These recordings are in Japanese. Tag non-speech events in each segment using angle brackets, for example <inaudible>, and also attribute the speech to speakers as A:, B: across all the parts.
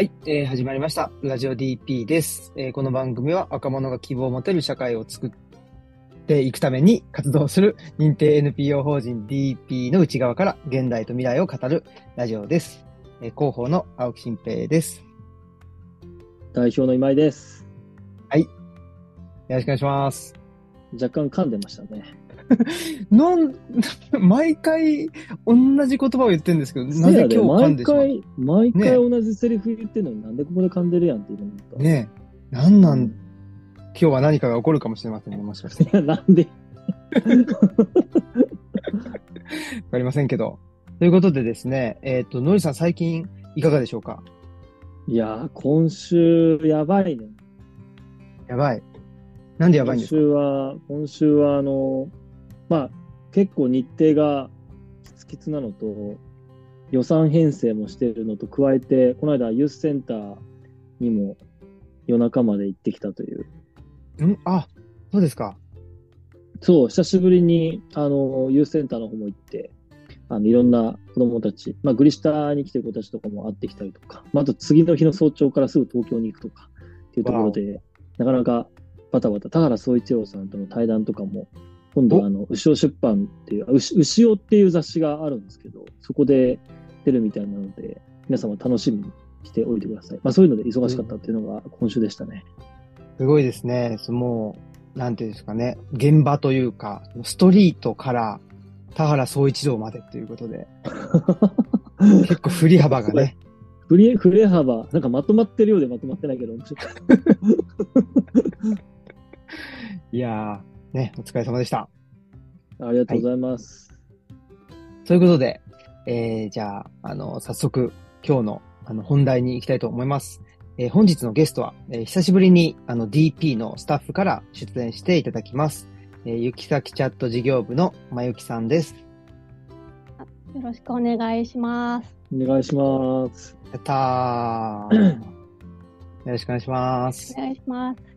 A: はい、えー始まりました。ラジオ DP です、えーこの番組は若者が希望を持てる社会を作っていくために活動する認定 NPO 法人 DP の内側から現代と未来を語るラジオです。えー広報の青木新平です。
B: 代表の今井です。
A: よろしくお願いします。
B: 若干噛んでましたね。<laughs>
A: なん、<laughs> 毎回同じ言葉を言ってるんですけど、な
B: せやで
A: ぜ今日噛ん
B: 毎
A: でしまう？
B: 回、毎
A: ね
B: 回同じセリフ言ってんのになんでここで噛んでるやんって言うの
A: ねえ、なんなん、今日は何かが起こるかもしれませんね、もしかして。わ <laughs>
B: なんで？
A: かりませんけど。ということでですね、えっ、と、のりさん最近いかがでしょうか？
B: いやー、今週やばいね。
A: やばい。なんでやばいん
B: 今
A: ですか？
B: 週は、今週はあの、まあ、結構日程がきつきつなのと、予算編成もしてるのと加えて、この間ユースセンターにも夜中まで行ってきたという。
A: ん？あ、そうですか。
B: そう、久しぶりに、あの、ユースセンターの方も行って、あの、いろんな子供たち、まあ、グリ下に来てる子たちとかも会ってきたりとか、まあ、あと次の日の早朝からすぐ東京に行くとか、っていうところで、なかなかバタバタ、田原総一郎さんとの対談とかも、今度
A: お
B: はあの、牛尾出版っていう、あ牛牛尾っていう雑誌があるんですけど、そこで出るみたいなので、皆様楽しみにしておいてください。まあ、そういうので忙しかったっていうのが今週でしたね。
A: すごいですね。そもう、なんていうんですかね。現場というか、ストリートから田原総一郎までということで、<laughs> 結構振り幅がね。
B: 振れ、振れ幅、なんかまとまってるようでまとまってないけど、面白い <laughs>
A: いやー、ね、お疲れ様でした。
B: ありがとうございます。
A: ということで、えー、じゃあ、あの、早速、今日の、あの、本題に行きたいと思います。えー本日のゲストは、えー久しぶりに、あの、DP のスタッフから出演していただきます。えー、ゆきさきチャット事業部のまゆきさんです。
C: よろしくお願いします。
B: お願いします。
A: やったー。<clears throat> よろしくお願いします
C: お。願いします。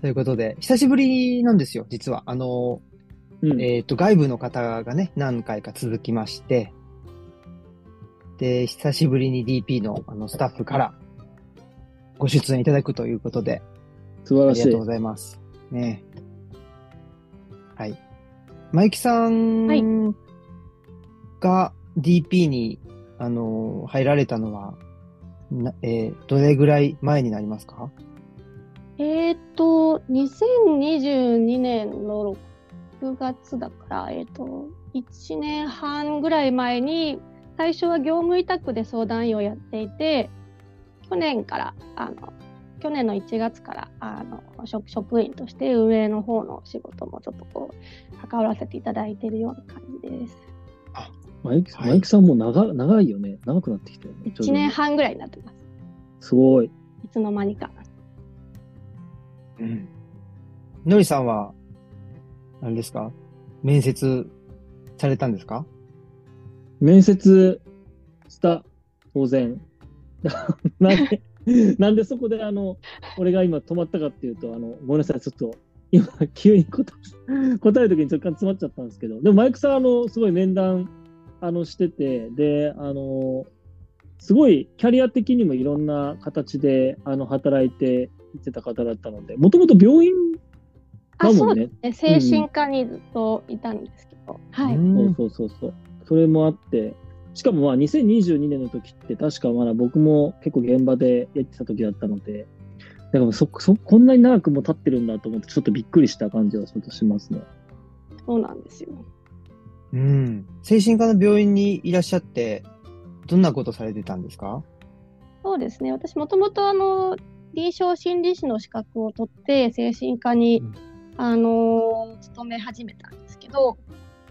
A: ということで、久しぶりなんですよ、実は。あの、
B: うん。
A: えっ、と、外部の方がね、何回か続きまして、で、久しぶりに DP のあのスタッフからご出演いただくということで、
B: 素晴らしい
A: ありがとうご。ざいます。ね。はい。マイキさん
C: はい
A: が DP に、あの、入られたのは、なえーどれぐらい前になりますか？
C: えっ、と、2022年の6月だから、えっ、と、1年半ぐらい前に、最初は業務委託で相談員をやっていて、去年から、あの、去年の1月から、あの、職職員として運営の方の仕事もちょっとこう、関わらせていただいているような感じです。
B: マイク、
A: はい
B: マイクさんも長長いよね。長くなってきたよね。
C: 1年半ぐらいになってます。
B: すごい。
C: いつの間にか。
A: うん。のりさんは、何ですか？面接されたんですか？
B: 面接した、当然。<laughs> なんで、なんでそこであの、俺が今止まったかっていうと、あの、ごめんなさい、ちょっと、今、急に答え、<laughs> 答えるときに若干詰まっちゃったんですけど、でもマイクさん、あの、すごい面談、あの、してて、で、あの、すごいキャリア的にもいろんな形で、あの、働いていってた方だったので、もともと病院
C: あ、そ
B: だも
C: んですね。精神科にずっといたんですけど。はい。
A: うん
B: そうそうそうそう。それもあって、しかもまあ2022年の時って確かまだ僕も結構現場でやってた時だったので、だからそ、そ、こんなに長くも経ってるんだと思ってちょっとびっくりした感じはちょっとしますね。
C: そうなんですよ。
A: うん。精神科の病院にいらっしゃって、どんなことされてたんですか？
C: そうですね。私もともとあの、臨床心理士の資格を取って、精神科に、
A: うん。
C: あのー勤め始めたんですけど、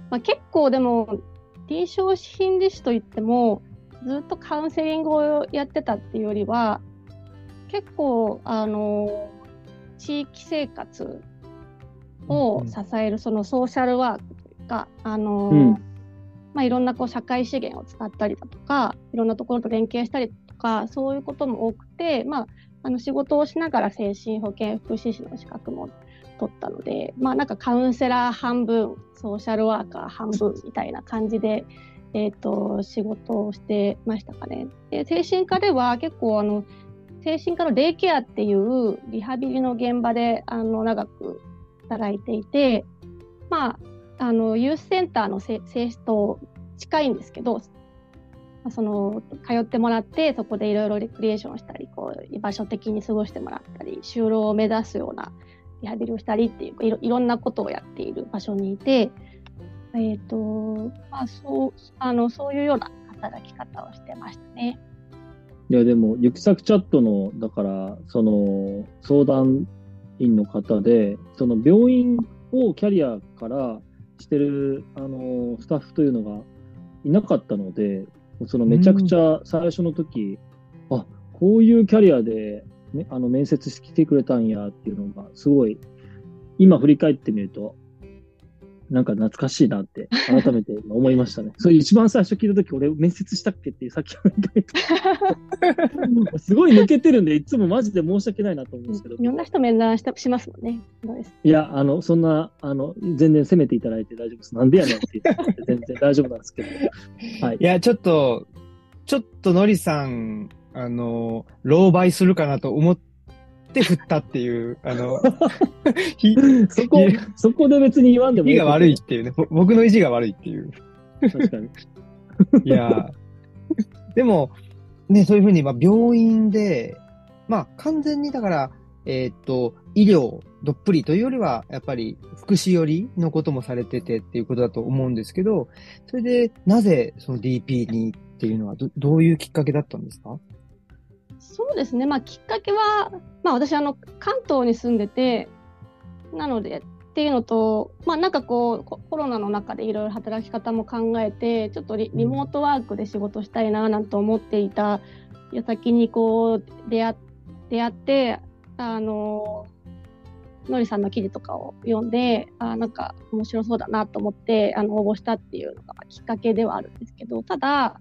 C: まあ、結構でも、臨床心理士といっても、ずっとカウンセリングをやってたっていうよりは、結構、あのー地域生活を支える、そのソーシャルワークというか、あのー
B: うん。
C: まあ、いろんなこう社会資源を使ったりだとか、いろんなところと連携したりとか、そういうことも多くて、まあ、あの仕事をしながら精神保健福祉士の資格も取ったので、まあなんかカウンセラー半分、ソーシャルワーカー半分みたいな感じで、えっ、と、仕事をしてましたかね。で、精神科では結構あの、精神科のデイケアっていうリハビリの現場であの長く働いていて、まあ、あのユースセンターの性質と近いんですけど、その通ってもらってそこでいろいろレクリエーションしたりこう居場所的に過ごしてもらったり就労を目指すようなリハビリをしたりっていういろんなことをやっている場所にいて、えーとまあ、そうあのそういうような働き方をしてましたね。
B: いやでも行く先チャットのだからその相談員の方でその病院をキャリアからしてるあのスタッフというのがいなかったのでそのめちゃくちゃ最初の時、うん、あこういうキャリアで、ね、あの面接してきてくれたんやっていうのがすごい今振り返ってみるとなんか懐かしいなって改めて思いましたね。<laughs> それ一番最初聞いたとき、俺面接したっけってさっき <laughs> すごい抜けてるんで、いつもマジで申し訳ないなと思うんですけど。
C: いろんな人面談したしますもんね。
B: いや、あの、そんな、あの、全然責めていただいて大丈夫です。なんでやねんって言って全然大丈夫なんですけど。<laughs>
A: はい。いや、ちょっと、ちょっとのりさん、あの、狼狽するかなと思っって振ったっていう、あの、<laughs>
B: そこ、そこで別に言わんでも
A: いい。意地が悪いっていうね。僕の意地が悪いっていう。
B: 確かに。
A: いやでも、ね、そういうふうに、まあ、病院で、まあ、完全にだから、えー、っと、医療どっぷりというよりは、やっぱり福祉寄りのこともされててっていうことだと思うんですけど、それで、なぜその DP にっていうのはど、どういうきっかけだったんですか？
C: そうですね、まあ、きっかけは、まあ、私あの、関東に住んでて、なのでっていうのと、まあ、なんかこう、コロナの中でいろいろ働き方も考えて、ちょっとリリモートワークで仕事したいななんて思っていた矢先にこう出会出会って、あの、のりさんの記事とかを読んで、あなんか面白そうだなと思って、あの、応募したっていうのがきっかけではあるんですけど、ただ、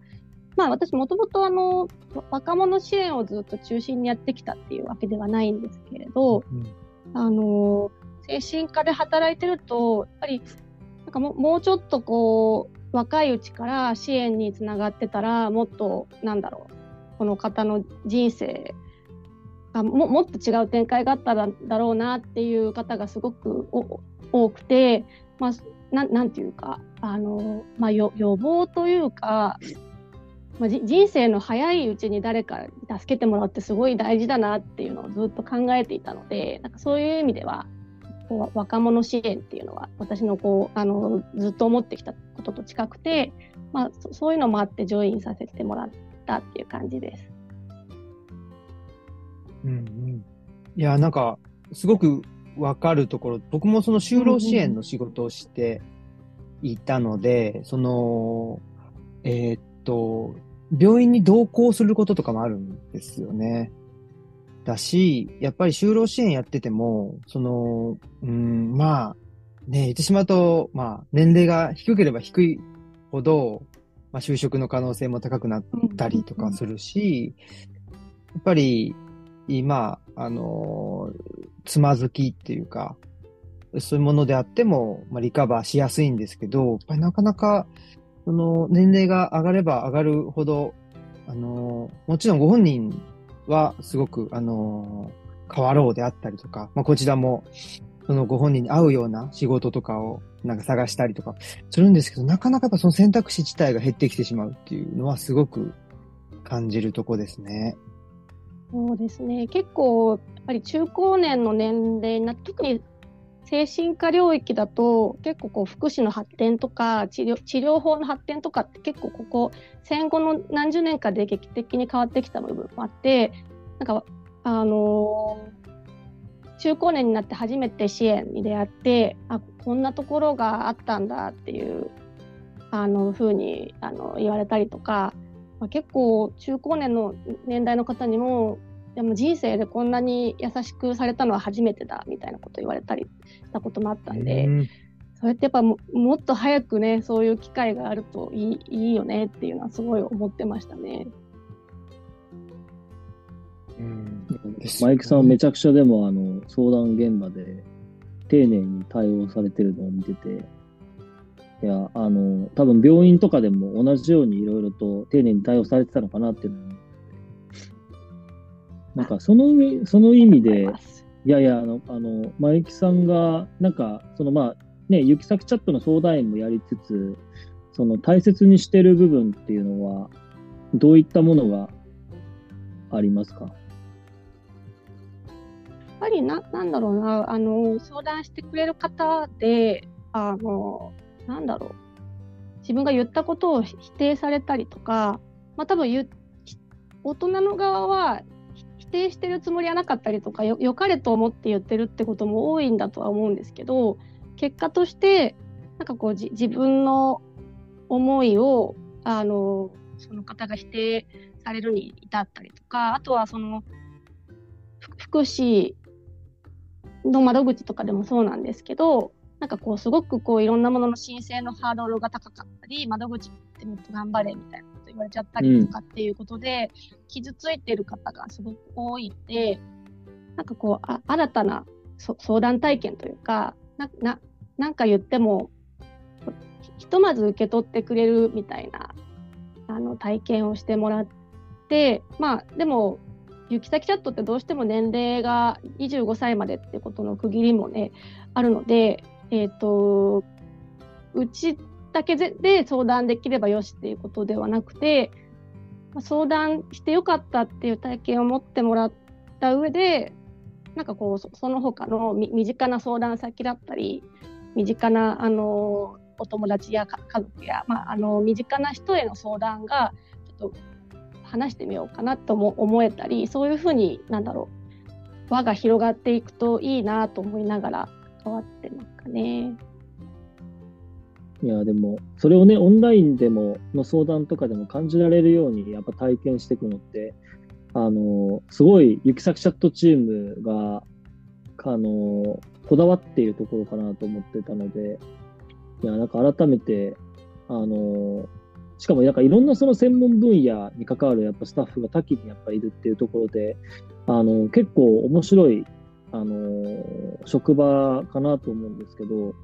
C: まあ私もともとあの若者支援をずっと中心にやってきたっていうわけではないんですけれど、うん、あの精神科で働いてるとやっぱりなんかももうちょっとこう若いうちから支援につながってたらもっとなんだろうこの方の人生がももっと違う展開があっただろうなっていう方がすごく多くて、まあ、ななんていうかあの、まあ、予防というかまあ、人生の早いうちに誰かに助けてもらうってすごい大事だなっていうのをずっと考えていたのでなんかそういう意味ではこう若者支援っていうのは私のこうあのずっと思ってきたことと近くて、まあ、そういうのもあってジョインさせてもらったっていう感じです。
A: うんうん、いやなんかすごくわかるところ僕もその就労支援の仕事をしていたので、うんうん、そのえー、っと病院に同行することとかもあるんですよね。だし、やっぱり就労支援やってても、その、うん、まあ、ね、言ってしまうと、まあ、年齢が低ければ低いほど、まあ、就職の可能性も高くなったりとかするし、やっぱり、今、あの、つまずきっていうか、そういうものであっても、まあ、リカバーしやすいんですけど、やっぱりなかなか、その年齢が上がれば上がるほど、あの、もちろんご本人はすごく、あの、変わろうであったりとか、まあ、こちらも、そのご本人に合うような仕事とかをなんか探したりとかするんですけど、なかなかやっぱその選択肢自体が減ってきてしまうっていうのはすごく感じるとこですね。
C: そうですね。結構、やっぱり中高年の年齢な、特に精神科領域だと結構こう福祉の発展とか治療治療法の発展とかって結構ここ戦後の何十年かで劇的に変わってきた部分もあってなんかあのー、中高年になって初めて支援に出会ってあこんなところがあったんだっていうあの風にあの言われたりとか、まあ、結構中高年の年代の方にもでも人生でこんなに優しくされたのは初めてだみたいなこと言われたりしたこともあったんで、うそれってやっぱももっと早くねそういう機会があるといいいいよねっていうのはすごい思ってましたね。
B: うん、マイクさんはめちゃくちゃでもあの相談現場で丁寧に対応されてるのを見てて、いや、あの、多分病院とかでも同じようにいろいろと丁寧に対応されてたのかなっていうのをなんかその上、その意味で、いやいや、あの、あの、前木さんが、なんか、そのまあ、ね、行き先チャットの相談員もやりつつ、その大切にしてる部分っていうのは、どういったものがありますか？やっ
C: ぱりな、なんだろうな、あの、相談してくれる方で、あの、なんだろう、自分が言ったことを否定されたりとか、まあ多分、大人の側は否定してるつもりはなかったりとかよ、かれと思って言ってるってことも多いんだとは思うんですけど、結果として、なんかこう自分の思いを、あの、その方が否定されるに至ったりとか、あとはその、福祉の窓口とかでもそうなんですけど、なんかこう、すごくこう、いろんなものの申請のハードルが高かったり、窓口ってもっと頑張れみたいな言われちゃったりとかっていうことで、うん、傷ついてる方がすごく多いので、なんかこう、あ新たな相談体験というか、な、な、なんか言っても、ひとまず受け取ってくれるみたいな、あの、体験をしてもらって、まあ、でも、行き先チャットってどうしても年齢が25歳までってことの区切りもね、あるので、えっ、ー、と、うちだけで相談できればよしっていうことではなくて、相談してよかったっていう体験を持ってもらった上で、なんかこう、その他の身近な相談先だったり、身近な、あの、お友達や家族や、まあ、あの、身近な人への相談が、ちょっと話してみようかなとも思えたり、そういうふうに、なんだろう、輪が広がっていくといいなと思いながら関わってますかね。
B: いや、でも、それをね、オンラインでも、の相談とかでも感じられるように、やっぱ体験していくのって、あの、すごい、行き先チャットチームが、あの、こだわっているところかなと思ってたので、いや、なんか改めて、あの、しかもなんかいろんなその専門分野に関わるやっぱスタッフが多岐にやっぱいるっていうところで、あの、結構面白い、あの、職場かなと思うんですけど、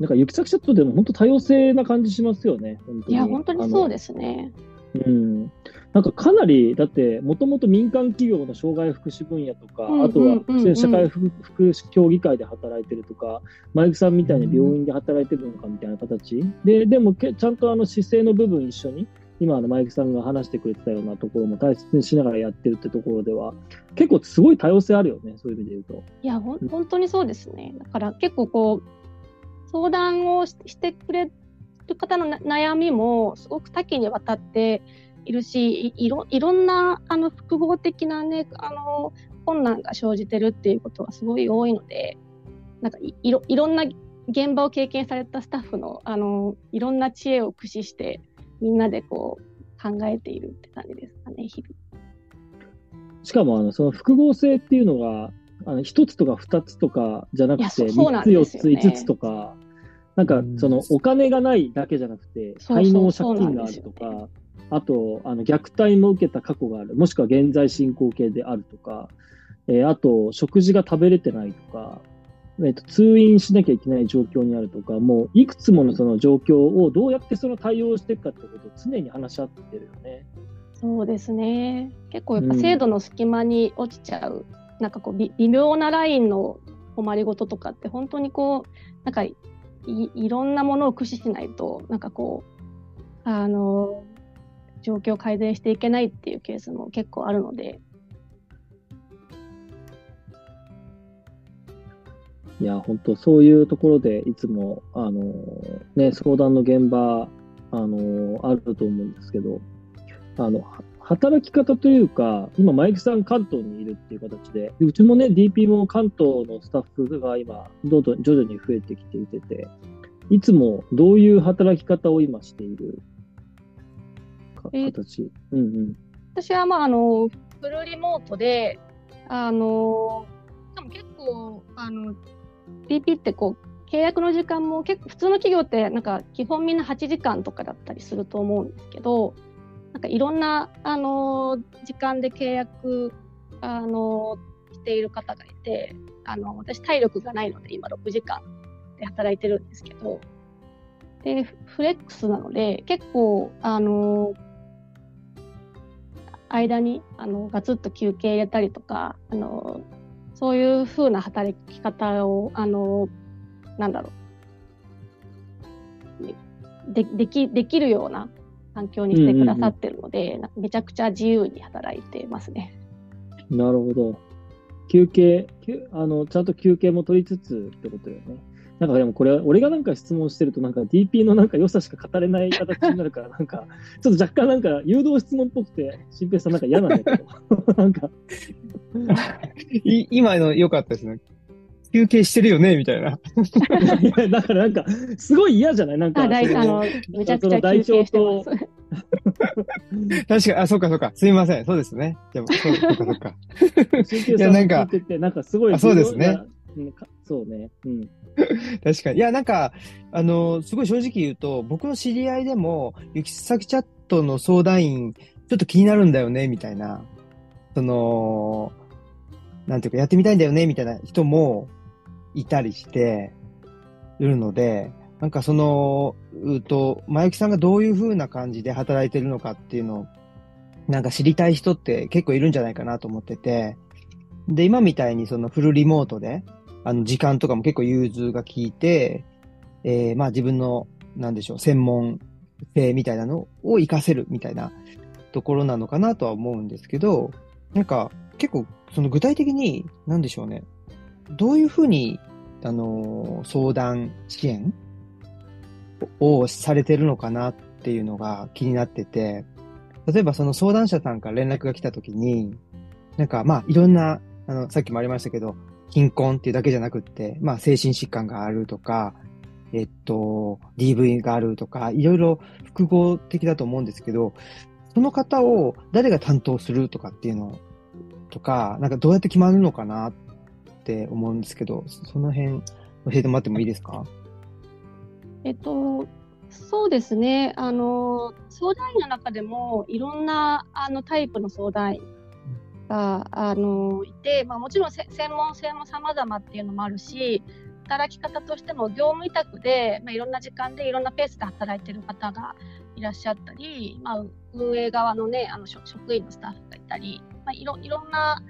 B: なんか行き先チャットでも本当多様性な感じしますよね。
C: 本当にいや、本当にそうですね。
B: うん、なんかかなり、だって、もともと民間企業の障害福祉分野とか、あとは社会福祉協議会で働いてるとか、マイクさんみたいに病院で働いてるのかみたいな形、ででもちゃんとあの姿勢の部分一緒に、今あのマイクさんが話してくれてたようなところも大切にしながらやってるってところでは、結構すごい多様性あるよね、そういう意味で言うと。
C: いや、ほん本当にそうですね。だから結構こう、相談をしてくれる方の悩みもすごく多岐にわたっているしいろいろんなあの複合的な、ね、あの困難が生じてるっていうことがすごい多いのでなんかいいろいろんな現場を経験されたスタッフのあのいろんな知恵を駆使してみんなでこう考えているって感じですかね日々。
B: しかもあのその複合性っていうのがあの1つとか2つとかじゃなくて、3つ、4つ、5つとか、なんかそのお金がないだけじゃなくて、才能、借金があるとか、あと、あの虐待も受けた過去がある、もしくは現在進行形であるとか、えー、あと、食事が食べれてないとか、えーと、通院しなきゃいけない状況にあるとか、もういくつものその状況をどうやってその対応していくかってことを常に話し合ってるよね。
C: そうですね。結構やっぱ制度の隙間に落ちちゃうなんかこう微妙なラインの困りごととかって本当にこうなんかいいろんなものを駆使しないとなんかこうあの状況を改善していけないっていうケースも結構あるので。
B: いや、本当そういうところでいつも、あの、ね、相談の現場、あの、あると思うんですけど、あの、働き方というか、今、マイクさん関東にいるっていう形で、うちもね、DP も関東のスタッフが今、どんどん徐々に増えてきていてて、いつもどういう働き方を今している形、うんうん、
C: 私は、まあ、あの、フルリモートで、あの、でも結構、あの、DP ってこう、契約の時間も結構、普通の企業ってなんか基本みんな8時間とかだったりすると思うんですけど、なんかいろんな、あの時間で契約、あのしている方がいて、あの私、体力がないので、今6時間で働いてるんですけど、で、フレックスなので、結構、あの、間にあのガツッと休憩入れたりとか、あのそういう風な働き方を、あの、なんだろう、でできできるような環境にしてくださってるので、めちゃくちゃ自由に働いてますね。
B: なるほど。休憩、あのちゃんと休憩も取りつつってことよね。なんかでもこれ、俺がなんか質問してると、なんか DP のなんか良さしか語れない形になるから、なんか、ちょっと若干なんか誘導質問っぽくて、新平さんなんか嫌なんだけど、<laughs> なんか <laughs> <laughs>
A: 今の良かったですね。休憩してるよねみたいな。
B: いやだからなんか、すごい嫌じゃない？なんか、あ
C: の、めちゃくちゃ休憩してます。
A: 確かに、あ、そうかそうか。すみません。そうですね。でも、そうかそうか。
B: いや、なんか、なんかすごい。
A: そうですね。
B: そうね。うん。<laughs>
A: 確かに。いや、なんか、あの、すごい正直言うと、僕の知り合いでも、行き先チャットの相談員、ちょっと気になるんだよね、みたいな。その、なんていうか、やってみたいんだよね、みたいな人もいたりしているので、なんかその、うと、まゆきさんがどういう風な感じで働いてるのかっていうのを、なんか知りたい人って結構いるんじゃないかなと思ってて、で、今みたいにそのフルリモートで、あの、時間とかも結構融通が効いて、えー、まあ自分の、なんでしょう、専門性みたいなのを活かせるみたいなところなのかなとは思うんですけど、なんか結構その具体的に、なんでしょうね、どういうふうに、あの、相談支援をされてるのかなっていうのが気になってて、例えばその相談者さんから連絡が来た時に、なんかまあいろんな、あの、さっきもありましたけど、貧困っていうだけじゃなくって、まあ、精神疾患があるとか、えっと、DV があるとか、いろいろ複合的だと思うんですけど、その方を誰が担当するとかっていうのとか、なんかどうやって決まるのかなって思うんですけど、その辺教えてもらってもいいですか？
C: えっと、そうですね。あの、相談員の中でもいろんなあのタイプの相談員があのいて、まあ、もちろん専門性も様々っていうのもあるし働き方としても業務委託で、まあ、いろんな時間でいろんなペースで働いてる方がいらっしゃったり、まあ、運営側の,、ね、あの職員のスタッフがいたり、まあ、いろいろんな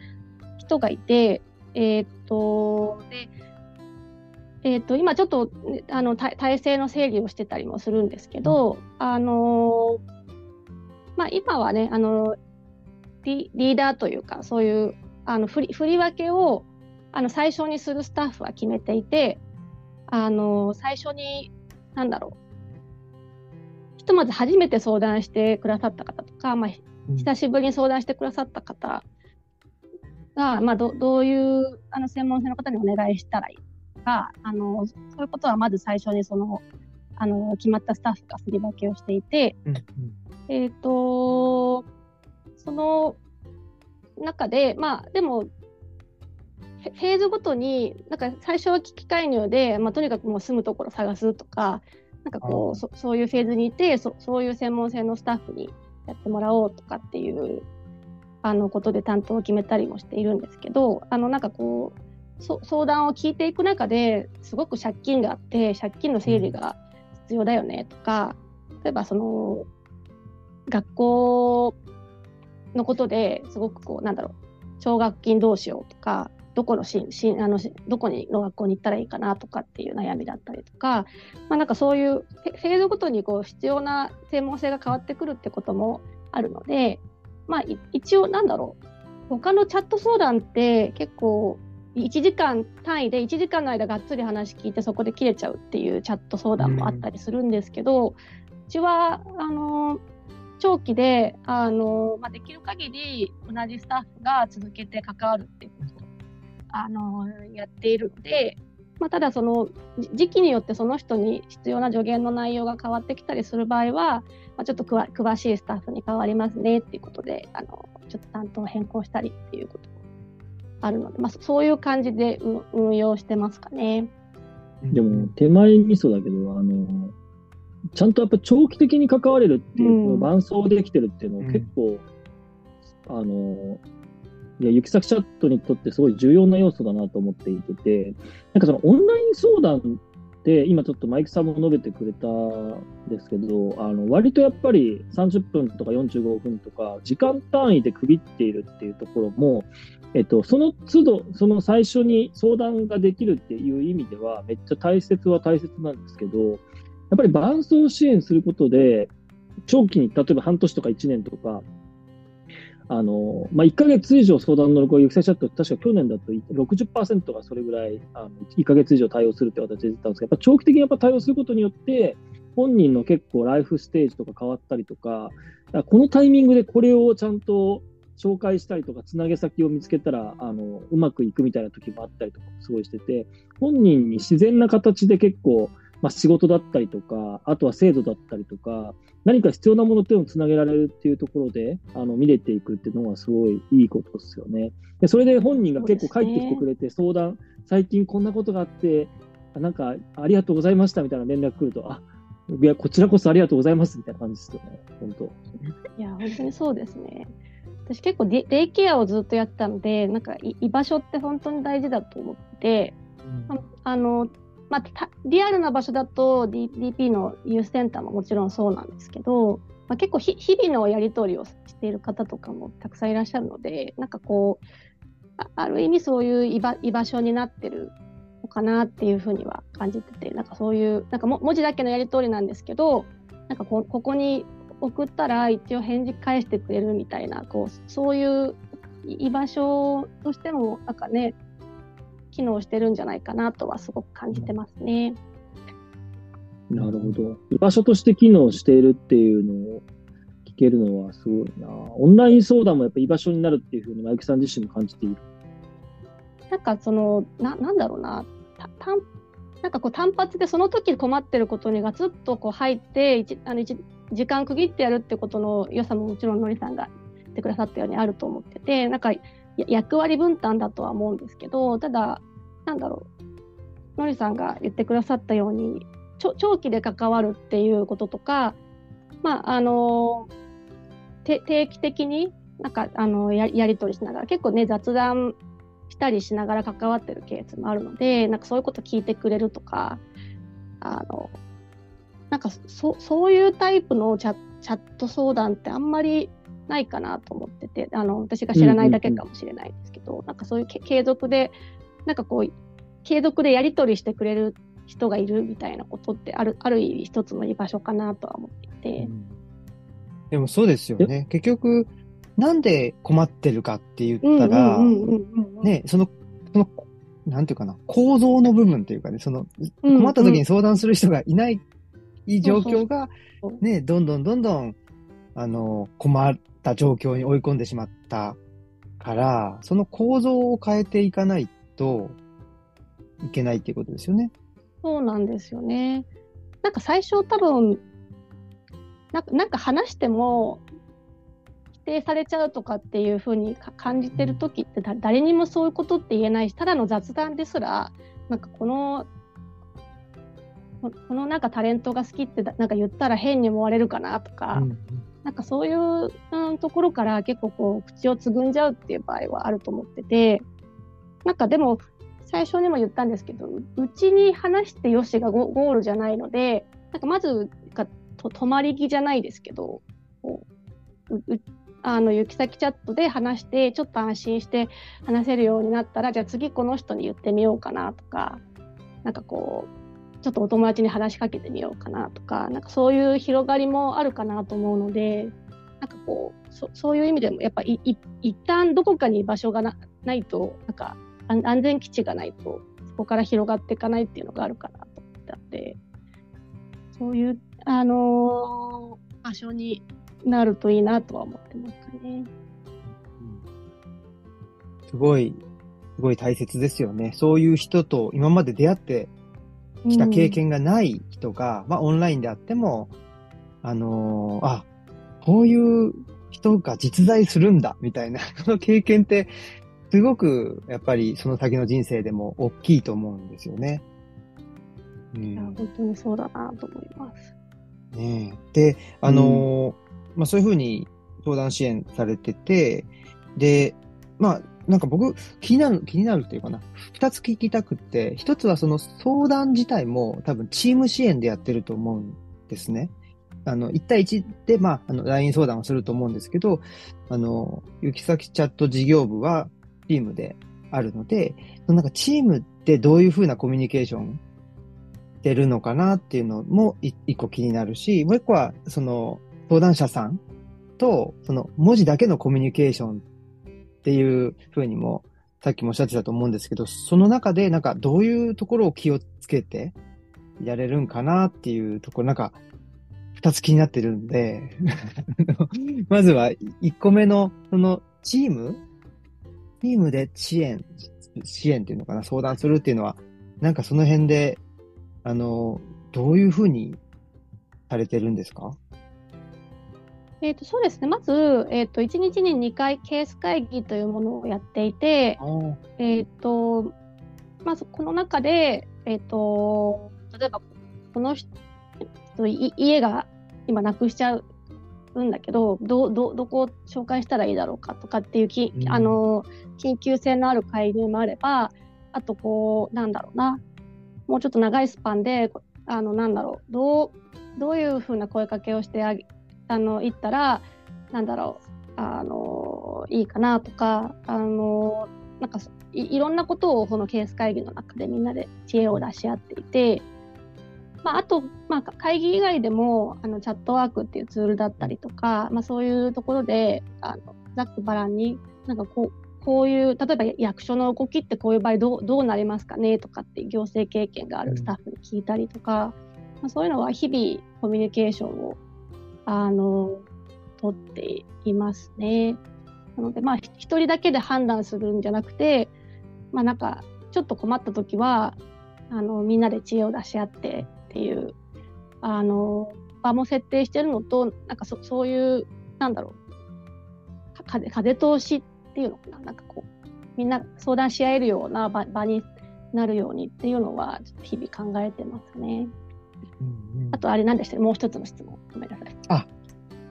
C: 人がいて、えー、っとでえー、と今ちょっとあの体制の整理をしてたりもするんですけど、あのまあ、今はねあのリーダーというかそういうあの振り振り分けをあの最初にするスタッフは決めていてあの最初に何だろうひとまず初めて相談してくださった方とか、まあ、久しぶりに相談してくださった方が、まあ、どどういうあの専門性の方にお願いしたらいいとかあのそういうことはまず最初にそのあの決まったスタッフが振り分けをしていて、うんうん、えっ、ー、とその中で、まあ、でも、フェーズごとに、なんか最初は機器介入で、まあ、とにかくもう住むところ探すとか、なんかこう、そそういうフェーズにいてそ、そういう専門性のスタッフにやってもらおうとかっていうあのことで担当を決めたりもしているんですけど、あのなんかこう、相談を聞いていく中ですごく借金があって借金の整理が必要だよねとか例えばその学校のことですごくこうなんだろう奨学金どうしようとかどこのししあのどこにの学校に行ったらいいかなとかっていう悩みだったりとか、まあ、なんかそういうフェーズごとにこう必要な専門性が変わってくるってこともあるので、まあ、一応なんだろう。他のチャット相談って結構1時間単位で1時間の間がっつり話聞いてそこで切れちゃうっていうチャット相談もあったりするんですけど、う、ちはあの長期であの、まあ、できる限り同じスタッフが続けて関わるっていうことをあのやっているので、まあ、ただその時期によってその人に必要な助言の内容が変わってきたりする場合は、まあ、ちょっと詳しいスタッフに変わりますねっていうことであのちょっと担当を変更したりっていうことあるので、まあ、そういう感じで運用してますかね。
B: でも手前味噌だけどあのちゃんとやっぱ長期的に関われるっていう、うん、伴走できてるっていうのは結構、うん、あの、いや、行き先チャットにとってすごい重要な要素だなと思っていてて、なんかそのオンライン相談って、今ちょっとマイクさんも述べてくれたんですけど、あの、割とやっぱり30分とか45分とか、時間単位で区切っているっていうところも、えっと、その都度、その最初に相談ができるっていう意味では、めっちゃ大切は大切なんですけど、やっぱり伴走支援することで、長期に、例えば半年とか1年とか、あの、まあ、1ヶ月以上相談の録画、行き先チャット、確か去年だと60%がそれぐらい、あの1ヶ月以上対応するって形で言ったんですけど、やっぱ長期的にやっぱ対応することによって、本人の結構ライフステージとか変わったりとか、このタイミングでこれをちゃんと紹介したりとか、つなげ先を見つけたら、あの、うまくいくみたいな時もあったりとか、すごいしてて、本人に自然な形で結構、まあ、仕事だったりとか、あとは制度だったりとか、何か必要なものっていうのをつなげられるっていうところで、あの、見れていくっていうのはすごいいいことですよね。で、それで本人が結構帰ってきてくれて、相談、最近こんなことがあって、あなんか、ありがとうございましたみたいな連絡来ると、あ、いや、こちらこそありがとうございますみたいな感じですよね。本当。
C: いや、本当にそうですね。私結構デイデイケアをずっとやってたので、なんかい居場所って本当に大事だと思って、ああの、まあ、リアルな場所だと D- DP のユースセンターももちろんそうなんですけど、まあ、結構ひ日々のやり取りをしている方とかもたくさんいらっしゃるので、なんかこう、あある意味そういう居場居場所になってるのかなっていうふうには感じてて、なんかそういう、なんかも文字だけのやり取りなんですけど、なんかこここに送ったら一応返事返してくれるみたいな、こう、そういう居場所としても、なんかね、機能してるんじゃないかなとはすごく感じてますね。
B: なるほど。居場所として機能しているっていうのを聞けるのはすごいな。オンライン相談もやっぱ居場所になるっていうふうに、マイクさん自身も感じている。
C: なんかその、な、なんだろうな、た単なんかこう単発でその時困ってることにガツッとこう入って、一あの一時間区切ってやるってことの良さももちろんのりさんが言ってくださったようにあると思ってて、なんかや役割分担だとは思うんですけど、ただ、なんだろう、のりさんが言ってくださったように、長期で関わるっていうこととか、まあ、あの、て定期的になんか、あの、ややり取りしながら、結構ね、雑談したりしながら関わってるケースもあるので、なんかそういうこと聞いてくれるとか、あの、なんかそそういうタイプのチャチャット相談ってあんまりないかなと思ってて、あの、私が知らないだけかもしれないですけど、なんかそういう継続で、なんかこう、継続でやり取りしてくれる人がいるみたいなことってある、ある意味一つの居場所かなとは思っていて。
A: でもそうですよね。結局、なんで困ってるかって言ったら、ね、その、その、なんていうかな、構造の部分っていうかね、その、困った時に相談する人がいない状況が、ね、どんどんどんどん、あの、困った状況に追い込んでしまったから、その構造を変えていかないといけないっていうことですよね。
C: そうなんですよね。なんか最初多分、なんかなんか話しても、否定されちゃうとかっていうふうに感じてる時ってだ、誰にもそういうことって言えないし、ただの雑談ですら、なんかこの、このなんかタレントが好きってなんか言ったら変に思われるかなとか、うん、なんかそういう、うん、ところから結構こう口をつぐんじゃうっていう場合はあると思ってて、なんかでも最初にも言ったんですけど、うちに話してよしがゴールじゃないので、なんかまずがと泊まり木じゃないですけど、こううあの行き先チャットで話して、ちょっと安心して話せるようになったら、じゃあ次この人に言ってみようかなとか、なんかこう、ちょっとお友達に話しかけてみようかなとか、なんかそういう広がりもあるかなと思うので、なんかこう、そそういう意味でも、やっぱり一旦どこかに場所がなないと、なんか安全基地がないと、そこから広がっていかないっていうのがあるかなと思ってたんで、そういう、あのー、場所になるといいなとは思ってますかね。
A: すごい、すごい大切ですよね。そういう人と今まで出会ってきた経験がない人が、うん、まあオンラインであっても、あのー、あ、こういう人が実在するんだ、みたいな、<laughs> その経験って、すごく、やっぱりその先の人生でも大きいと思うんですよね。
C: うん、本当にそうだなと思います。
A: ねで、あのーうん、まあそういうふうに相談支援されてて、で、まあ、なんか僕、気になる、気になるっていうかな。二つ聞きたくって、一つはその相談自体も多分チーム支援でやってると思うんですね。あの、1対1で、まあ、あの、LINE 相談をすると思うんですけど、あの、行き先チャット事業部はチームであるので、なんかチームってどういうふうなコミュニケーションしてるのかなっていうのも一個気になるし、もう一個は、その、相談者さんと、その、文字だけのコミュニケーションっていうふうにも、さっきもおっしゃってたと思うんですけど、その中で、なんか、どういうところを気をつけてやれるんかなっていうところ、なんか、二つ気になってるんで、<laughs> まずは、一個目の、その、チームチームで支援、支援っていうのかな、相談するっていうのは、なんかその辺で、あの、どういうふうにされてるんですか？
C: えっ、と、そうですね。まず、えっ、と、1日に2回ケース会議というものをやっていて、えっ、と、まずこの中で、えっ、と、例えば、この人、い家が今なくしちゃうんだけど、ど、ど、どこを紹介したらいいだろうかとかっていうき、
A: うん。
C: あの、緊急性のある会議もあれば、あとこう、なんだろうな、もうちょっと長いスパンで、こあの、なんだろう、どう、どういうふうな声かけをしてあげ、あの、言ったら、なんだろう、あの、いいかなとか、あの、なんかいろんなことをこのケース会議の中でみんなで知恵を出し合っていて、まあ、あと、まあ、会議以外でも、あの、チャットワークっていうツールだったりとか、まあ、そういうところで、あの、ざっくばらんに、なんかこう、こういう、例えば役所の動きってこういう場合どうどうなりますかねとかって行政経験があるスタッフに聞いたりとか、まあ、そういうのは日々コミュニケーションを、あの、取っていますね。なので、まあ、ひ一人だけで判断するんじゃなくて、まあ、なんか、ちょっと困った時は、あの、みんなで知恵を出し合ってっていう、あの、場も設定してるのと、なんかそそういう、なんだろう、か風風通しっていうのかな、なんかこう、みんな相談し合えるような場場になるようにっていうのは、日々考えてますね。あと、あれなんでしたもう一つの質問。ごめんなさい。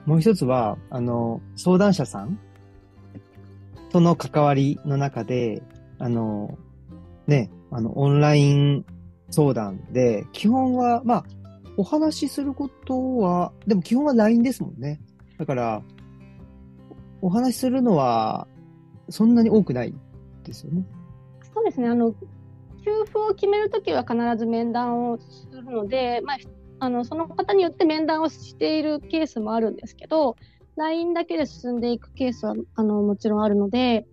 A: もう一つは、あの、相談者さんとの関わりの中で、あの、ね、あの、オンライン相談で、基本は、まあ、お話しすることは、でも基本は LINE ですもんね。だから、お話しするのは、そんなに多くないですよね。
C: そうですね。あの、給付を決めるときは必ず面談をするので、まあ、あの、その方によって面談をしているケースもあるんですけど、LINE だけで進んでいくケースは、あの、もちろんあるので、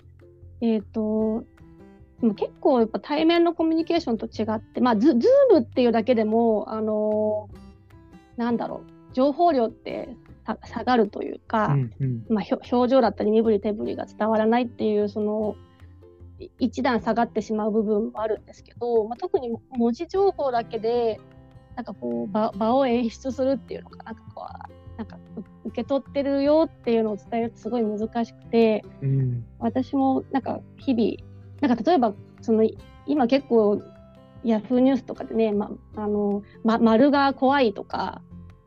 C: えっ、と、でも結構やっぱ対面のコミュニケーションと違って、まあ、ズズームっていうだけでも、あの、なんだろう、情報量ってさ下がるというか、
A: うんうん。
C: まあ、表情だったり身振り手振りが伝わらないっていうそのい一段下がってしまう部分もあるんですけど、まあ、特に文字情報だけでなんかこう場場を演出するっていうのかなんかこうなんかう受け取ってるよっていうのを伝えるとすごい難しくて
A: うん。
C: 私もなんか日々なんか例えばその今結構ヤフーニュースとかでね、ま、あの、ま、丸が怖いとか、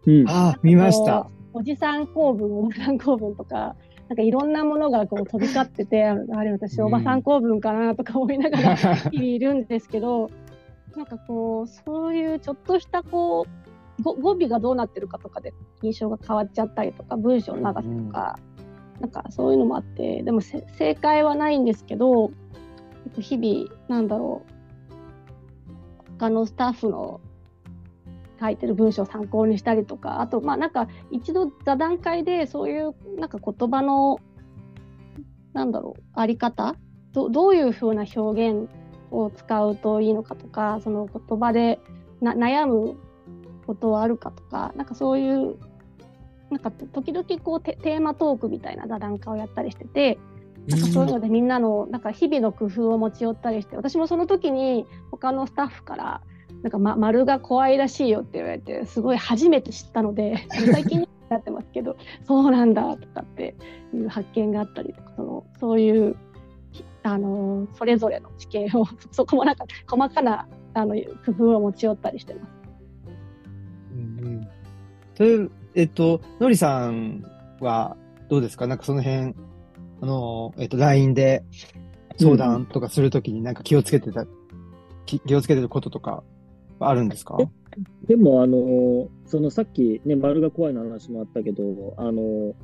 B: うん。
A: ああ、見ました。
C: おじさん公文、おばさん公文とか、なんかいろんなものがこう飛び交ってて、ああれ私おばさん公文かなとか思いながら <laughs> 日々いるんですけど、なんかこう、そういうちょっとしたこう、ご語尾がどうなってるかとかで印象が変わっちゃったりとか、文章の長さとか、なんかそういうのもあって、でもせ正解はないんですけど、日々、なんだろう、他のスタッフの書いてる文章を参考にしたりとか、あと、まあなんか一度座談会でそういうなんか言葉の、なんだろう、あり方どどういうふうな表現を使うといいのかとか、その言葉でな悩むことはあるかとか、なんかそういう、なんか時々こうテテーマトークみたいな座談会をやったりしてて、なんかそういうのでみんなのなんか日々の工夫を持ち寄ったりして、私もその時に他のスタッフから、なんか、ま、丸が怖いらしいよって言われて、すごい初めて知ったので、最近になってますけど、<laughs> そうなんだとかっていう発見があったりとか、そのそういう、あのそれぞれの知見を、<laughs> そこもなんか細かなあの工夫を持ち寄ったりしてます。
A: うんうん。と、えっと、のりさんはどうですか？なんかその辺、あの、えっ、と、LINE で相談とかするときになんか気をつけてた、き気をつけてることとかあるんですか？
B: でも、あの、そのさっきね、丸が怖いの話もあったけど、あの、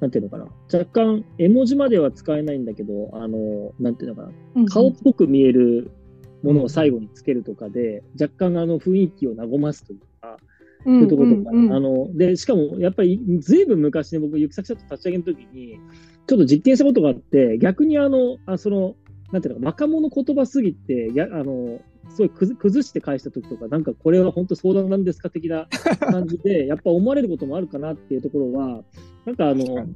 B: なんていうのかな、若干絵文字までは使えないんだけど、あの、なんていうのかな、顔っぽく見えるものを最後につけるとかで、若干あの雰囲気を和ますというか、いうところとか、あの、で、しかもやっぱりずいぶん昔に僕、行き先ちょっと立ち上げの時に、ちょっと実験したことがあって、逆にあの、あその、なんていうの若者言葉すぎて、やあの、すごい崩して返した時とか、なんかこれは本当相談なんですか的な感じで、やっぱ思われることもあるかなっていうところは、なんかあの、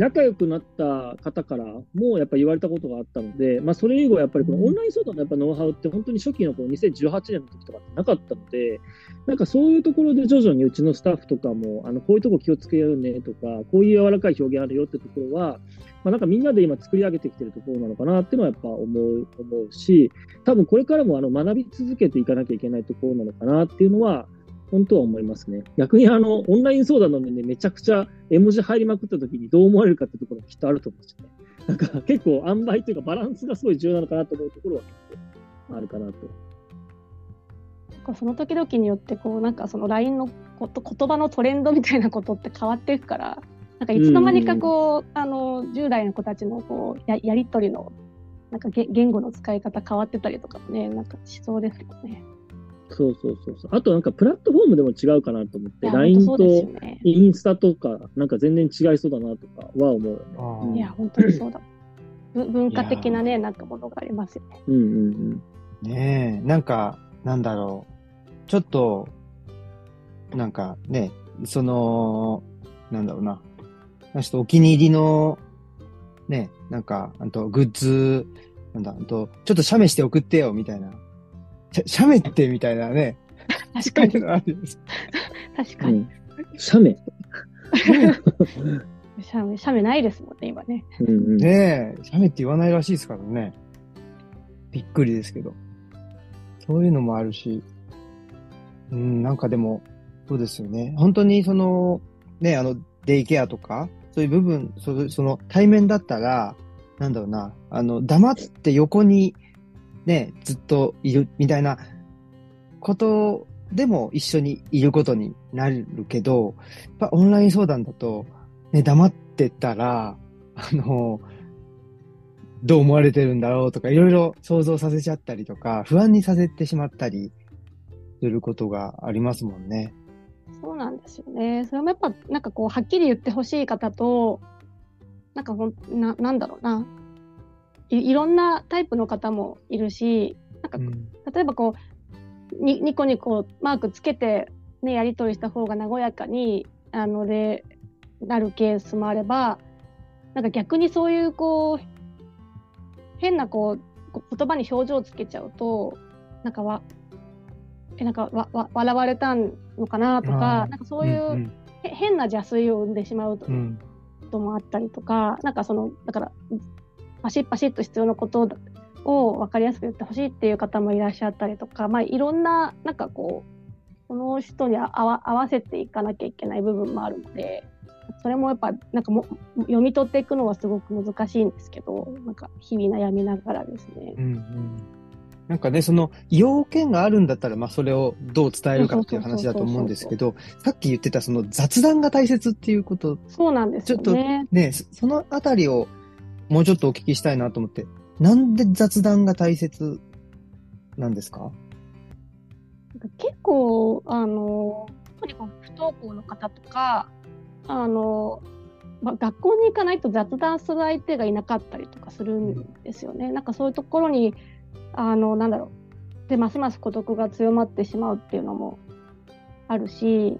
B: 仲良くなった方からもやっぱ言われたことがあったので、まあ、それ以後やっぱりこのオンライン相談のやっぱノウハウって本当に初期のこの2018年の時とかってなかったので、なんかそういうところで徐々にうちのスタッフとかも、あのこういうとこ気をつけようねとか、こういう柔らかい表現あるよってところは、まあ、なんかみんなで今作り上げてきてるところなのかなっていうのはやっぱ思う思うし、多分これからもあの学び続けていかなきゃいけないところなのかなっていうのは、本当は思いますね。逆にあの、オンライン相談の面でめちゃくちゃ絵文字入りまくった時にどう思われるかってところきっとあると思うんですよね。なんか結構塩梅というかバランスがすごい重要なのかなと思うところは結構あるかなと。
C: その時々によってこうなんかその LINE のこと言葉のトレンドみたいなことって変わっていくからなんかいつの間にかこう、あの10代の子たちのこうややり取りのなんか言語の使い方変わってたりとかねなんかしそうですよね。
B: そうそうそうそう。あとなんかプラットフォームでも違うかなと思って、LINE とインスタとか、なんか全然違いそうだなとかは思
C: う、ね、いや、本当にそうだ。<clears throat> 文化的なね、なんかものがありますよね。
B: うんうんうん。
A: ねえ、なんか、なんだろう。ちょっと、なんかね、その、なんだろうな。ちょっとお気に入りの、ね、なんか、あと、グッズ、なんだ、あと、ちょっと写メして送ってよ、みたいなしゃめってみたいなね。
C: 確かに。確かに。
B: しゃめ
C: しゃめ、しゃめないですもんね、今ね。
A: うんうん、ねえ、しゃめって言わないらしいですからね。びっくりですけど。そういうのもあるし。うん、なんかでも、そうですよね。本当にその、ね、あの、デイケアとか、そういう部分、そその対面だったら、なんだろうな、あの、黙って横にね、ずっといるみたいなことでも一緒にいることになるけど、やっぱオンライン相談だと、ね、黙ってたら、あの、どう思われてるんだろうとか、いろいろ想像させちゃったりとか、不安にさせてしまったりすることがありますもんね。
C: そうなんですよね。それもやっぱ、なんかこう、はっきり言ってほしい方と、なんかほんな、なんだろうな、いろんなタイプの方もいるしなんか、うん、例えばこうにニコニコマークつけて、ね、やり取りした方が和やかにあのでなるケースもあればなんか逆にそういうこう変なこう言葉に表情をつけちゃうとなんかわえなんかわわ笑われたのかなとかなんかそういう、うんうん、変な邪推を生んでしまうと、うん、こともあったりとかなんかそのだからパシッパシッと必要なことを分かりやすく言ってほしいっていう方もいらっしゃったりとか、まあ、いろんななんかこうこの人に合わせていかなきゃいけない部分もあるのでそれもやっぱなんかも読み取っていくのはすごく難しいんですけどなんか日々悩みながらですね。
A: うんうんなんかね、その要件があるんだったら、まあそれをどう伝えるかっていう話だと思うんですけど、さっき言ってたその雑談が大切っていうこと。
C: そうなんですよね。
A: ちょっとね、そのあたりをもうちょっとお聞きしたいなと思って、なんで雑談が大切なんですか？
C: 結構、あの、特に不登校の方とか、あの、まあ、学校に行かないと雑談する相手がいなかったりとかするんですよね。なんかそういうところに、あの、なんだろう。で、ますます孤独が強まってしまうっていうのもあるし、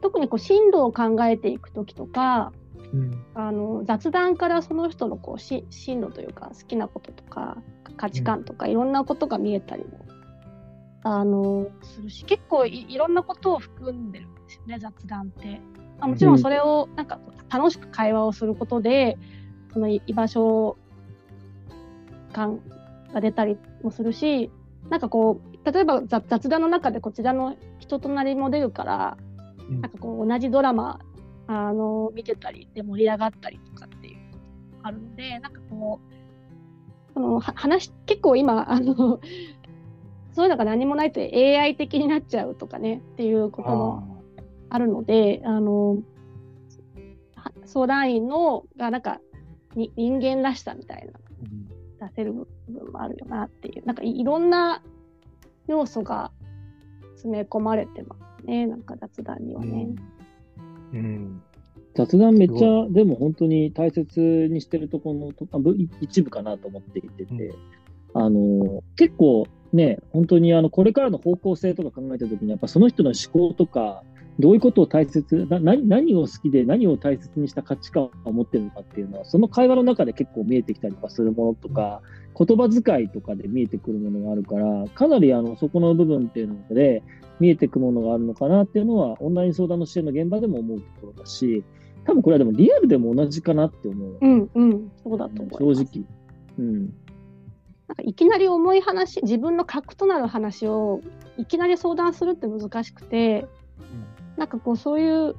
C: 特にこう進路を考えていく時とか、うん、あの雑談からその人のこうし進路というか好きなこととか価値観とかいろんなことが見えたりも、あのするし結構いろんなことを含んでるんですよね雑談って。あもちろんそれをなんか楽しく会話をすることでその居場所感が出たりもするしなんかこう例えば雑談の中でこちらの人となりも出るから、なんかこう同じドラマあの見てたりで盛り上がったりとかっていうあるので、なんかこう、そのは話、結構今、あの、<laughs> そういうのが何もないと AI 的になっちゃうとかね、っていうこともあるので、あの、は相談員のがなんかに人間らしさみたいな出せる部分もあるよなっていう、なんかいいろんな要素が詰め込まれてますね、なんか雑談にはね。
A: うん。
B: 雑談めっち
A: す
B: ゃ、でも本当に大切にしてるところのと一部かなと思っていてて、
A: うん。
B: あの、結構ね、本当にあの、これからの方向性とか考えたときに、やっぱその人の思考とか、どういうことを大切、な何何を好きで何を大切にした価値観を持ってるのかっていうのは、その会話の中で結構見えてきたりとかするものとか、言葉遣いとかで見えてくるものがあるから、かなりあの、そこの部分っていうので、見えてくるものがあるのかなっていうのは、オンライン相談の支援の現場でも思うところだし、多分これはでもリアルでも同じかなって思う。
C: うんうん、そうだと思います。
B: 正直。うん。
C: なんかいきなり重い話、自分の核となる話をいきなり相談するって難しくて、なんかこうそういう、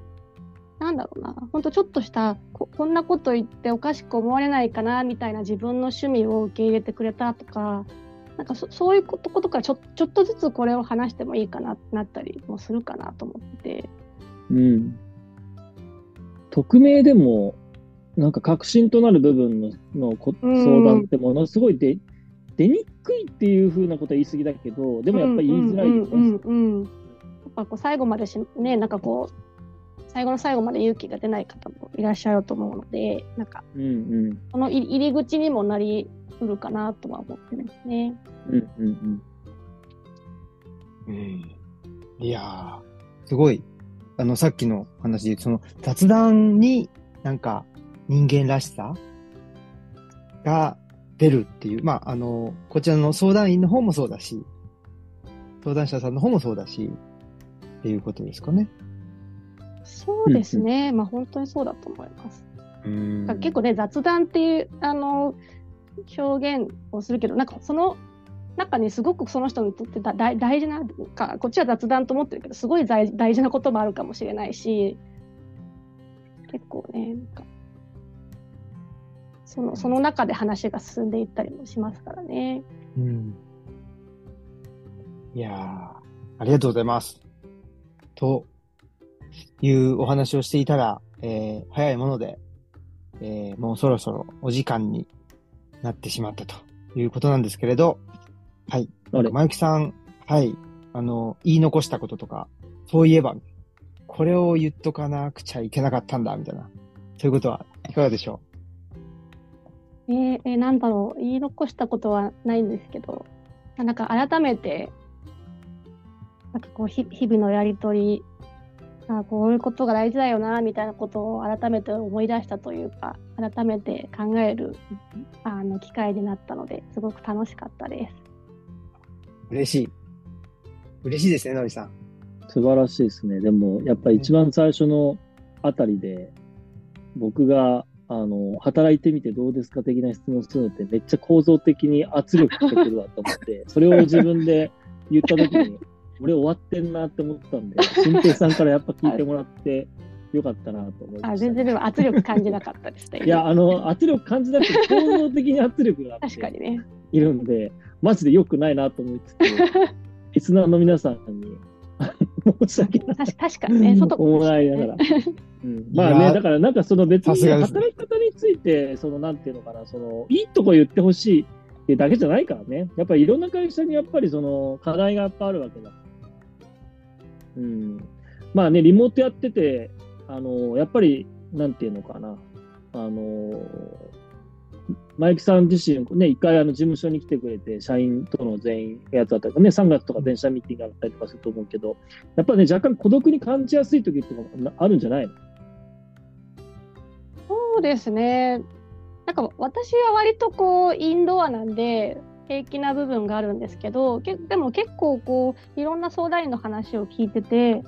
C: なんだろうな、ほんとちょっとしたこ、こんなこと言っておかしく思われないかなみたいな自分の趣味を受け入れてくれたとか、なんかそそういうことことからちょちょっとずつこれを話してもいいかなってなったりもするかなと思ってて。
B: うん。匿名でも、なんか確信となる部分ののこ
C: うん
B: 相談ってものすごい出出にくいっていうふうなことは言い過ぎだけど、でもやっぱり言いづらいよね。
C: うんうんうんうんやっぱこう最後までし、ね、なんかこう、最後の最後まで勇気が出ない方もいらっしゃると思うので、なんか、
B: うんうん
C: この入り口にもなりうるかなとは思ってますね。
B: うんうんうん
A: うん。いやー、すごい。あの、さっきの話で、その雑談になんか人間らしさが出るっていう、まあ、あの、こちらの相談員の方もそうだし、相談者さんの方もそうだし、っていうことですかね。
C: そうですね。まあ本当にそうだと思います。結構ね、雑談っていう、あの、表現をするけど、なんかその中にすごくその人にとってだ大大事なか、こっちは雑談と思ってるけど、すごい大大事なこともあるかもしれないし、結構ね、なんか、そのその中で話が進んでいったりもしますからね。
A: うん。いやー、ありがとうございます。というお話をしていたら、えー早いもので、えーもうそろそろお時間になってしまったということなんですけれど、はい。
B: あれ？
A: まゆきさん、はい。あの、言い残したこととか、そういえば、これを言っとかなくちゃいけなかったんだ、みたいな。そういうことはいかがでしょ
C: えーえーなんだろう、言い残したことはないんですけど、なんか改めて、なんかこう、ひ日々のやりとり、あこういうことが大事だよな、みたいなことを改めて思い出したというか、改めて考えるあの機会になったので、すごく楽しかったです。
A: う嬉しい。嬉しいですね、のりさん。
B: 素晴らしいですね。でも、やっぱり一番最初のあたりで、僕が、あの、働いてみてどうですか的な質問するのってめっちゃ構造的に圧力かけてるわと思って、それを自分で言った時に、俺終わってんなって思ったんで、新平さんからやっぱ聞いてもらってよかったなと思いま
C: あ
B: した。
C: 全然でも圧力感じなかったですね。
B: いや、あの、圧力感じなくて構造的に圧力があって
C: 確かにね。
B: いるんで、マジで良くないなと思いつつ、<laughs> リスナーの皆さんに申し訳ない。
C: 確確かにね、外
B: 思いながら。うん、まあね、だからなんかその別に働き方について、そのなんていうのかな、そのいいとこ言ってほしいってだけじゃないからね。やっぱりいろんな会社にやっぱりその課題がやっぱあるわけだ。うん。まあね、リモートやってて、あの、やっぱり、なんていうのかな、あの、前木さん自身、ね、一回あの事務所に来てくれて、社員との全員やつだったりとかね、3月とか電車ミーティングあったりとかすると思うけど、やっぱね、若干孤独に感じやすい時っていうのがあるんじゃないの？
C: そうですね。なんか私は割とこうインドアなんで平気な部分があるんですけど、けでも結構こういろんな相談員の話を聞いてて、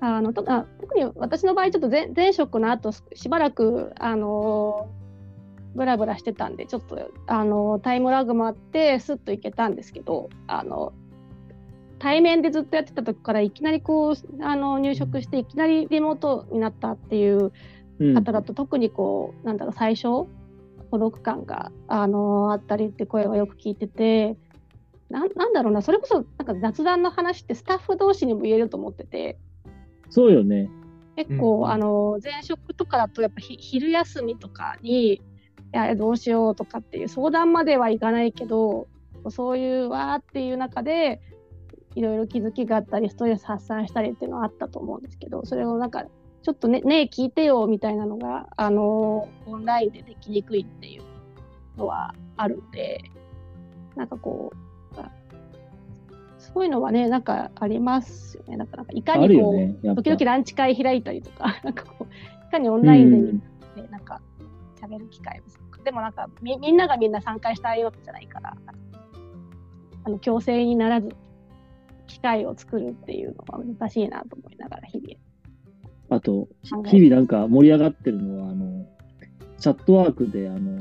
C: あのとあ特に私の場合ちょっと前前職の後しばらくあのブラブラしてたんでちょっとあのタイムラグもあってスッといけたんですけど、あの対面でずっとやってた時からいきなりこうあの入職していきなりリモートになったっていう
B: うん
C: 方だと特にこうなんだろう最初孤独感が、あのあったりって声はよく聞いてて、ななんだろうな、それこそなんか雑談の話ってスタッフ同士にも言えると思ってて、
B: そうよね。
C: 結構、
A: うん
C: あの前職とかだとやっぱひ昼休みとかにいやどうしようとかっていう相談まではいかないけどそういうわーっていう中でいろいろ気づきがあったりストレス発散したりっていうのはあったと思うんですけどそれをなんかちょっとねねえ聞いてよみたいなのがあのオンラインでできにくいっていうのはあるんでなんかこうあそういうのはねなんかありますよねなんかなんかいか
B: あ
C: にこう、
B: ね。
C: 時々ランチ会開いたりとか、<laughs> なんかこう、いかにオンラインで
B: うん
C: ね、なんか喋る機会をするか。でもなんかみ、みんながみんな参加したいわけじゃないから、あの強制にならず、機会を作るっていうのは難しいなと思いながら、日々。
B: あと、日々なんか盛り上がってるのは、あの、チャットワークで、あの、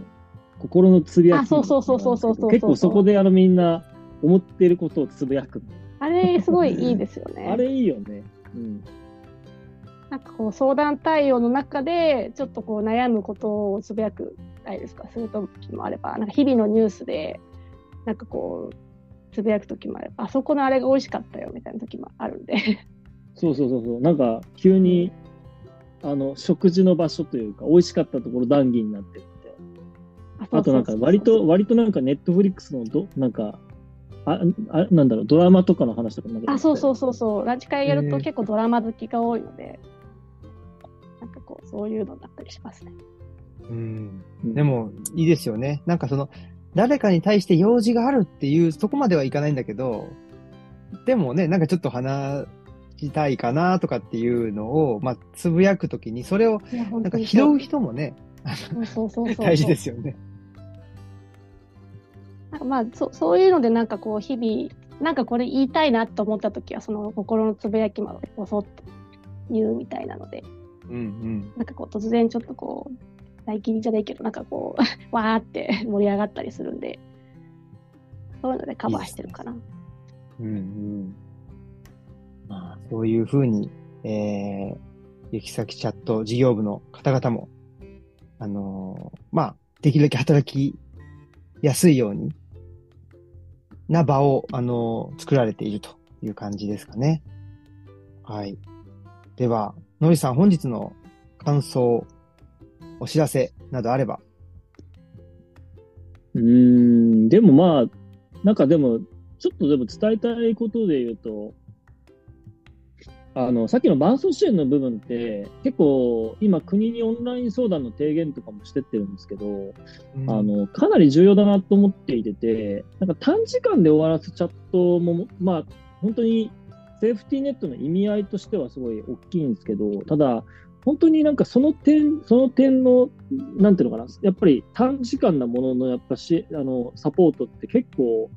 B: 心のつぶやき
C: あそうそうそうそうそうそう
B: 結構そこであのみんな思っていることをつぶやく。
C: あれ、すごいいいですよね。<laughs>
B: あれいいよね。うん。
C: なんかこう、相談対応の中で、ちょっとこう、悩むことをつぶやく、ないですか、するときもあれば、なんか日々のニュースで、なんかこう、つぶやくときもあれば、あそこのあれが美味しかったよみたいなときもあるんで。
B: そうそうそうそう。なんか、急に、あの、食事の場所というか、美味しかったところ談義になってって。あとなんか、割と、割となんか、ネットフリックスのど、なんか、あ、あなんだろう、ドラマとかの話とかなんか。
C: あ、そうそうそうそう。ランチ会やると結構ドラマ好きが多いので、なんかこう、そういうのだったりしますね。
A: うん。
B: うん
A: で、も、いいですよね。なんかその、誰かに対して用事があるっていう、そこまではいかないんだけど、でもね、なんかちょっと話したいかなとかっていうのを、まあ、つぶやくときに、それを、なんか拾う人もね。大事ですよね。
C: なんかまあそ、そういうので、なんかこう、日々、なんかこれ言いたいなと思ったときは、その心のつぶやきまで、こそっと言うみたいなので、
A: うんうん。
C: なんかこう、突然ちょっとこう、大切りじゃないけど、なんかこう、わーって盛り上がったりするんで、そういうのでカバーしてるかな。
A: うんうん。まあ、そういうふうに、えー、行き先チャット事業部の方々も、あのーまあ、できるだけ働きやすいように、な場を、あのー作られているという感じですかね。はい。では、のりさん、本日の感想、お知らせなどあれば。
B: うーん、でもまあ、なんかでも、ちょっとでも伝えたいことで言うと、あの、さっきの伴走支援の部分って、結構、今国にオンライン相談の提言とかもしてってるんですけど、あの、かなり重要だなと思っていてて、なんか短時間で終わらすチャットも、まあ、本当にセーフティーネットの意味合いとしてはすごい大きいんですけど、ただ、本当になんかその点、その点の、なんていうのかな、やっぱり短時間なものの、やっぱし、あの、サポートって結構、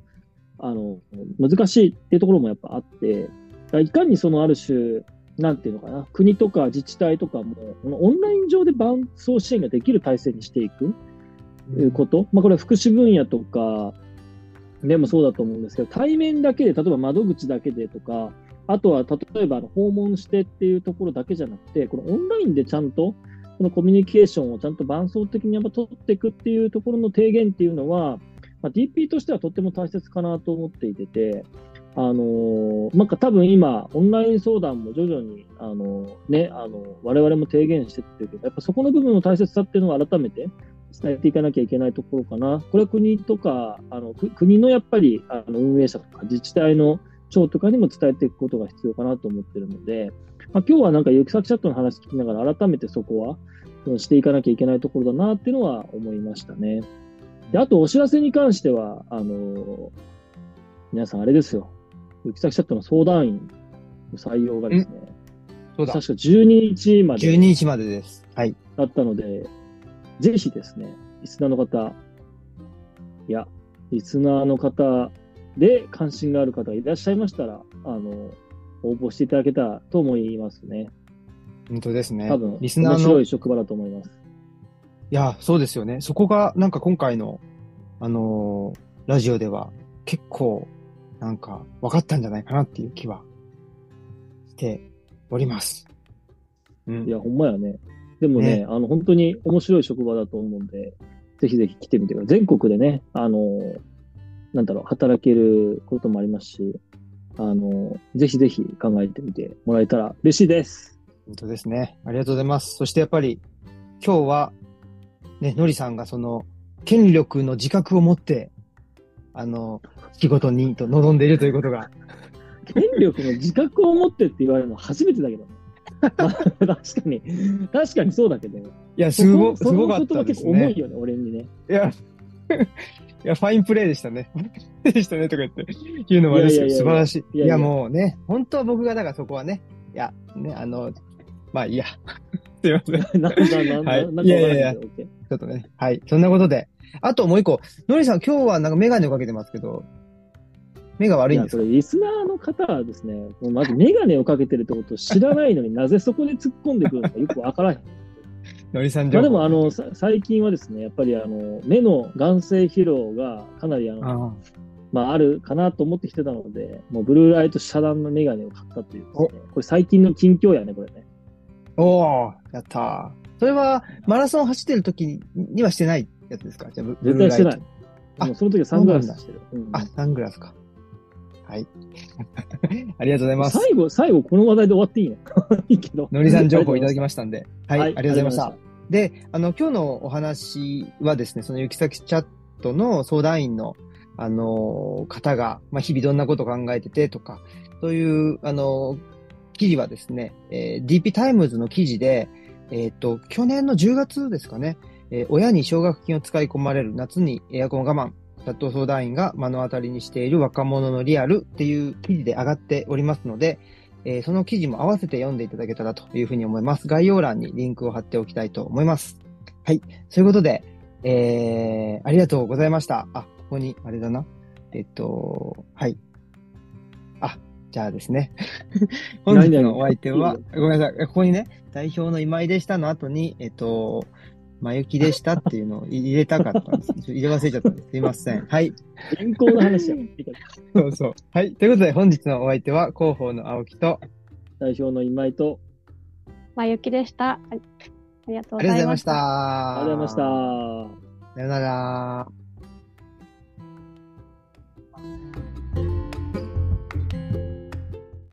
B: あの、難しいっていうところもやっぱあって、いかにそのある種、なんていうのかな、国とか自治体とかも、このオンライン上で伴走支援ができる体制にしていく。こと、まあ、これは福祉分野とかでもそうだと思うんですけど、対面だけで、例えば窓口だけでとか、あとは例えば訪問してっていうところだけじゃなくて、このオンラインでちゃんと、このコミュニケーションをちゃんと伴走的にやっぱ取っていくっていうところの提言っていうのは、まあ、DP としてはとっても大切かなと思っていてて、あのーなんか多分今、オンライン相談も徐々に、あのーね、あの我々も提言してってるけど、やっぱそこの部分の大切さっていうのを改めて伝えていかなきゃいけないところかな。これは国とか、あの国のやっぱりあの運営者とか自治体の長とかにも伝えていくことが必要かなと思ってるので、まあ、今日はなんか行き先チャットの話聞きながら改めてそこはしていかなきゃいけないところだなっていうのは思いましたね。で、あとお知らせに関しては、あの皆さんあれですよ。行き先チャットの相談員の採用がですね、
A: そうだ
B: 確。か12日まで
A: 12日までです。はい。
B: だったので、ぜひですね、リスナーの方、いや、リスナーの方で関心がある方がいらっしゃいましたら、あの、応募していただけたらと思いますね。
A: 本当ですね。
B: 多分、
A: リスナーの
B: 面白い職場だと思います。
A: いや、そうですよね。そこが、なんか今回の、あのーラジオでは、結構、なんか、分かったんじゃないかなっていう気は、しております。うん。
B: いや、ほんまやね。でもね、
A: ね
B: あの、本当に面白い職場だと思うんで、ぜひぜひ来てみてください。全国でね、あの、なんだろう、働けることもありますし、あの、ぜひぜひ考えてみてもらえたら嬉しいです。
A: 本当ですね。ありがとうございます。そしてやっぱり、今日は、ね、のりさんがその、権力の自覚を持って、あの、仕事にと望んでいるということが、
B: 権力の自覚を持ってって言われるの初めてだけど <laughs> 確かに、確かにそうだけど、
A: いや、すご、すごかったですね。
B: 重いよね、俺にね。
A: いや、<laughs> いや、ファインプレーでしたね。でしたね、とか言って、言うのもあれですけど、素晴らしい。いや
B: いや
A: もうね、本当は僕が、だからそこはね、いや、ね、あの、まあいいや。<laughs> すいません。はいいやいやいや
B: ないけど、OK
A: ょっとね。はい。そんなことで。あともう一個、のりさん今日はなんかメガネをかけてますけど、目が悪いん
B: や、
A: ですか？
B: リスナーの方はですね、もうまずメガネをかけてるってことを知らないのになぜそこで突っ込んでくるのかよくわからへん。
A: のりさん
B: ま。あでも、あの、さ最近はですね、やっぱりあの、目の眼性疲労がかなりあの、
A: あ
B: まああるかなと思ってきてたので、もうブルーライト遮断のメガネを買ったというね、これ最近の近況やね、これね。
A: あおー、やったー。それは、マラソン走ってる時ににはしてないやつですか？じゃあ、ブ
B: 絶対してない。
A: あ
B: その時はサングラスしてる。うん
A: あ、サングラスか。はい。<laughs> ありがとうございます。
B: 最後、最後この話題で終わっていいの <laughs> いいけど。
A: のりさん情報いただき
B: ま
A: ましたんで。はい、ありがとうございました。で、あの、今日のお話はですね、そのユキサキチャットの相談員の、あの、方が、まあ、日々どんなことを考えててとか、そういう、あの、記事はですね、えー DP タイムズの記事で、えっ、と、去年の10月ですかね、えー親に奨学金を使い込まれる夏にエアコン我慢、チャット相談員が目の当たりにしている若者のリアルっていう記事で上がっておりますので、えーその記事も合わせて読んでいただけたらというふうに思います。概要欄にリンクを貼っておきたいと思います。はい。そういうことで、えー、ありがとうございました。あ、ここに、あれだな。えっと、はい。あ、じゃあですね。<laughs> 本日のお相手は、ごめんなさい。ここにね、代表の今井でしたの後に、えっと、まゆきでしたっていうのを入れたかったんです。入れ忘れちゃったんです。すいません。はい。
B: 健康の話や。
A: そうそう。はい。ということで、本日のお相手は、広報の青木と、
B: 代表の今井と、
C: まゆきでした。あありがとうご
A: ざいまし。
C: た。
B: ありがとうございました。
A: さよなら。